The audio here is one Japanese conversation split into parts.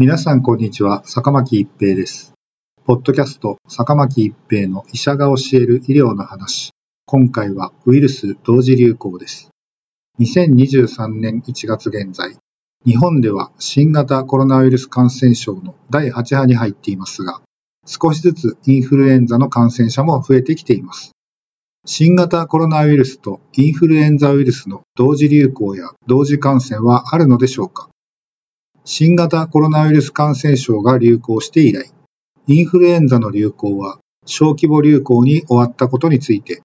皆さんこんにちは、坂巻一平です。ポッドキャスト、坂巻一平の医者が教える医療の話。今回はウイルス同時流行です。2023年1月現在、日本では新型コロナウイルス感染症の第8波に入っていますが、少しずつインフルエンザの感染者も増えてきています。新型コロナウイルスとインフルエンザウイルスの同時流行や同時感染はあるのでしょうか？新型コロナウイルス感染症が流行して以来、インフルエンザの流行は小規模流行に終わったことについて、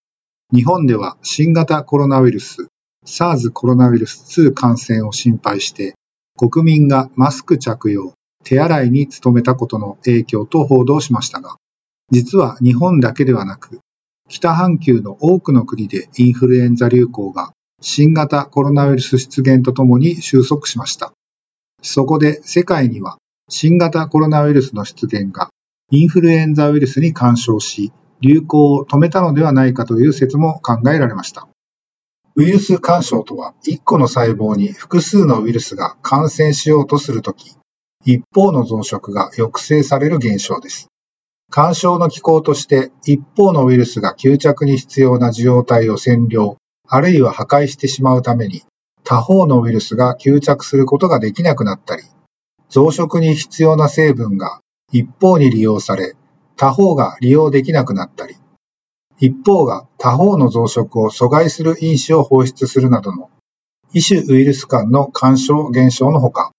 日本では新型コロナウイルス、SARS コロナウイルス2感染を心配して、国民がマスク着用、手洗いに努めたことの影響と報道しましたが、実は日本だけではなく、北半球の多くの国でインフルエンザ流行が新型コロナウイルス出現とともに収束しました。そこで世界には新型コロナウイルスの出現がインフルエンザウイルスに干渉し、流行を止めたのではないかという説も考えられました。ウイルス干渉とは、1個の細胞に複数のウイルスが感染しようとするとき、一方の増殖が抑制される現象です。干渉の機構として、一方のウイルスが吸着に必要な受容体を占領、あるいは破壊してしまうために、他方のウイルスが吸着することができなくなったり、増殖に必要な成分が一方に利用され、他方が利用できなくなったり、一方が他方の増殖を阻害する因子を放出するなどの異種ウイルス間の干渉現象のほか、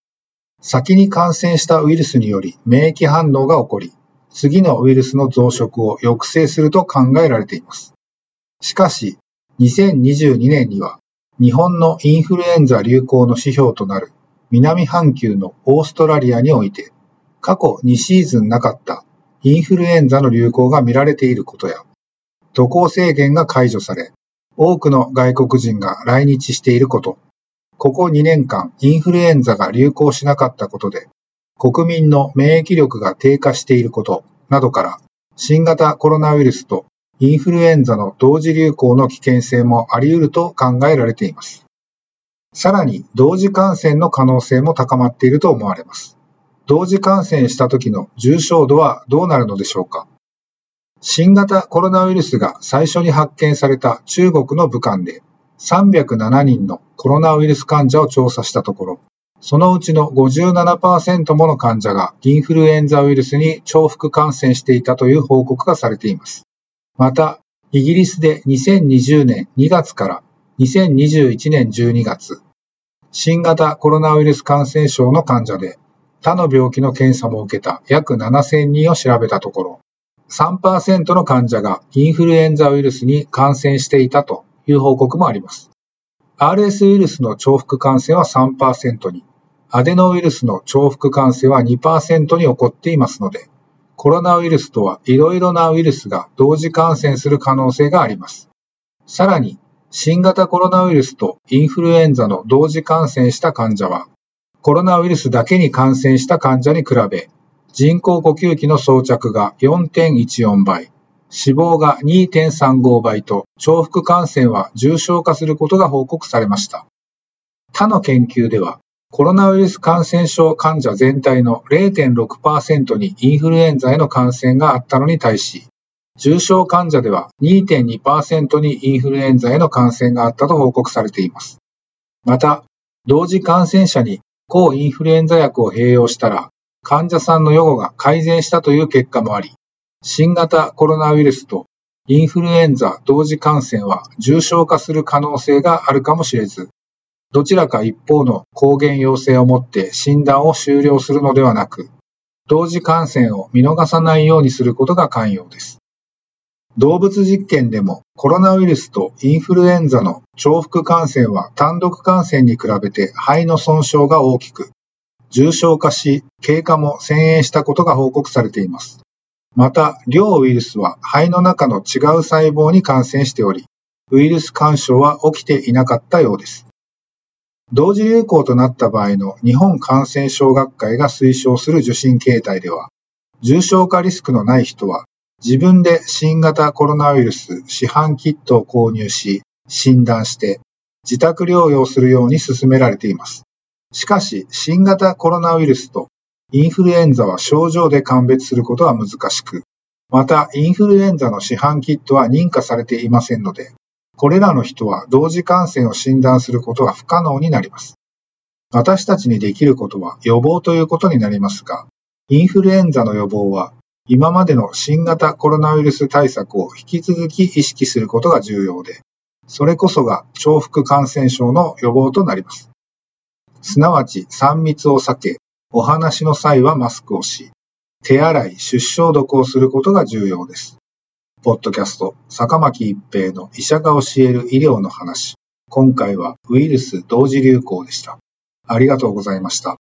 先に感染したウイルスにより免疫反応が起こり、次のウイルスの増殖を抑制すると考えられています。しかし、2022年には日本のインフルエンザ流行の指標となる南半球のオーストラリアにおいて、過去2シーズンなかったインフルエンザの流行が見られていることや、渡航制限が解除され、多くの外国人が来日していること、ここ2年間インフルエンザが流行しなかったことで、国民の免疫力が低下していることなどから、新型コロナウイルスとインフルエンザの同時流行の危険性もあり得ると考えられています。さらに、同時感染の可能性も高まっていると思われます。同時感染した時の重症度はどうなるのでしょうか新型コロナウイルスが最初に発見された中国の武漢で307人のコロナウイルス患者を調査したところ、そのうちの57%もの患者がインフルエンザウイルスに重複感染していたという報告がされています。また、イギリスで2020年2月から2021年12月、新型コロナウイルス感染症の患者で他の病気の検査も受けた約7000人を調べたところ、3%の患者がインフルエンザウイルスに感染していたという報告もあります。RS ウイルスの重複感染は3%に、アデノウイルスの重複感染は2%に起こっていますので、コロナウイルスとはいろいろなウイルスが同時感染する可能性があります。さらに、新型コロナウイルスとインフルエンザの同時感染した患者は、コロナウイルスだけに感染した患者に比べ、人工呼吸器の装着が4.14倍、死亡が2.35倍と重複感染は重症化することが報告されました。他の研究では、コロナウイルス感染症患者全体の0.6%にインフルエンザへの感染があったのに対し、重症患者では2.2%にインフルエンザへの感染があったと報告されています。また、同時感染者に抗インフルエンザ薬を併用したら、患者さんの予後が改善したという結果もあり、新型コロナウイルスとインフルエンザ同時感染は重症化する可能性があるかもしれず、どちらか一方の抗原陽性をもって診断を終了するのではなく、同時感染を見逃さないようにすることが肝要です。動物実験でもコロナウイルスとインフルエンザの重複感染は単独感染に比べて肺の損傷が大きく、重症化し、経過も遷延したことが報告されています。また、両ウイルスは肺の中の違う細胞に感染しており、ウイルス干渉は起きていなかったようです。同時流行となった場合の日本感染症学会が推奨する受診形態では、重症化リスクのない人は自分で新型コロナウイルス市販キットを購入し、診断して自宅療養するように勧められています。しかし、新型コロナウイルスとインフルエンザは症状で鑑別することは難しく、またインフルエンザの市販キットは認可されていませんので、これらの人は同時感染を診断することは不可能になります。私たちにできることは予防ということになりますが、インフルエンザの予防は今までの新型コロナウイルス対策を引き続き意識することが重要で、それこそが重複感染症の予防となります。すなわち3密を避け、お話の際はマスクをし、手洗い、出消毒をすることが重要です。ポッドキャスト、坂巻一平の医者が教える医療の話。今回はウイルス同時流行でした。ありがとうございました。